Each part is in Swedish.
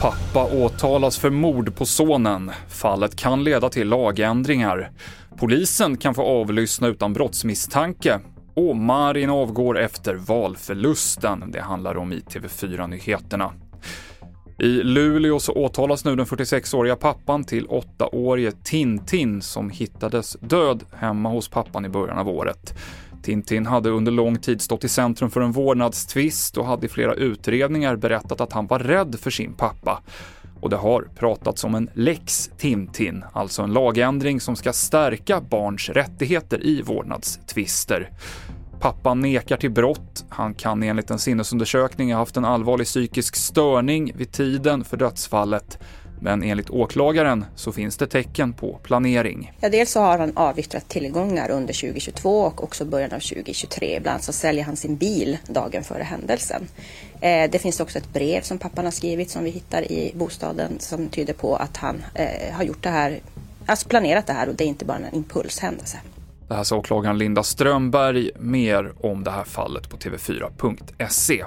Pappa åtalas för mord på sonen. Fallet kan leda till lagändringar. Polisen kan få avlyssna utan brottsmisstanke. Och Marin avgår efter valförlusten. Det handlar om i TV4-nyheterna. I Luleå så åtalas nu den 46-åriga pappan till 8-årige Tintin som hittades död hemma hos pappan i början av året. Tintin hade under lång tid stått i centrum för en vårdnadstvist och hade i flera utredningar berättat att han var rädd för sin pappa. Och det har pratats om en lex Tintin, alltså en lagändring som ska stärka barns rättigheter i vårdnadstvister. Pappan nekar till brott. Han kan enligt en sinnesundersökning ha haft en allvarlig psykisk störning vid tiden för dödsfallet. Men enligt åklagaren så finns det tecken på planering. Ja, dels så har han avyttrat tillgångar under 2022 och också början av 2023. Ibland så säljer han sin bil dagen före händelsen. Eh, det finns också ett brev som pappan har skrivit som vi hittar i bostaden som tyder på att han eh, har gjort det här, alltså planerat det här och det är inte bara en impulshändelse. Det här sa åklagaren Linda Strömberg. Mer om det här fallet på tv4.se.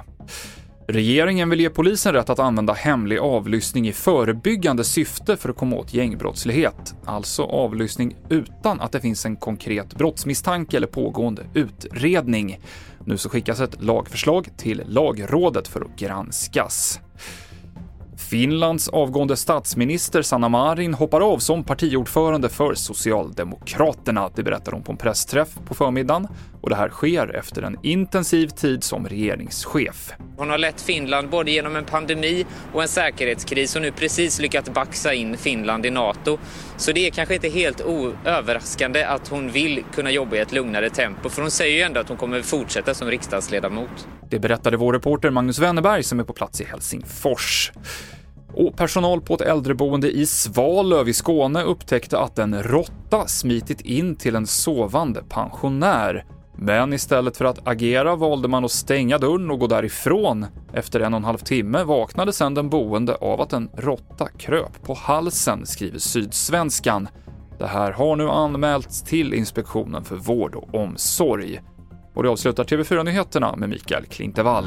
Regeringen vill ge polisen rätt att använda hemlig avlyssning i förebyggande syfte för att komma åt gängbrottslighet. Alltså avlyssning utan att det finns en konkret brottsmisstanke eller pågående utredning. Nu så skickas ett lagförslag till Lagrådet för att granskas. Finlands avgående statsminister Sanna Marin hoppar av som partiordförande för Socialdemokraterna. Det berättar hon på en pressträff på förmiddagen och det här sker efter en intensiv tid som regeringschef. Hon har lett Finland både genom en pandemi och en säkerhetskris och nu precis lyckats baxa in Finland i NATO. Så det är kanske inte helt överraskande att hon vill kunna jobba i ett lugnare tempo för hon säger ju ändå att hon kommer fortsätta som riksdagsledamot. Det berättade vår reporter Magnus Wennerberg som är på plats i Helsingfors. Och personal på ett äldreboende i Svalöv i Skåne upptäckte att en råtta smitit in till en sovande pensionär. Men istället för att agera valde man att stänga dörren och gå därifrån. Efter en och en halv timme vaknade sedan den boende av att en råtta kröp på halsen, skriver Sydsvenskan. Det här har nu anmälts till Inspektionen för vård och omsorg. Och det avslutar TV4-nyheterna med Mikael Klintevall.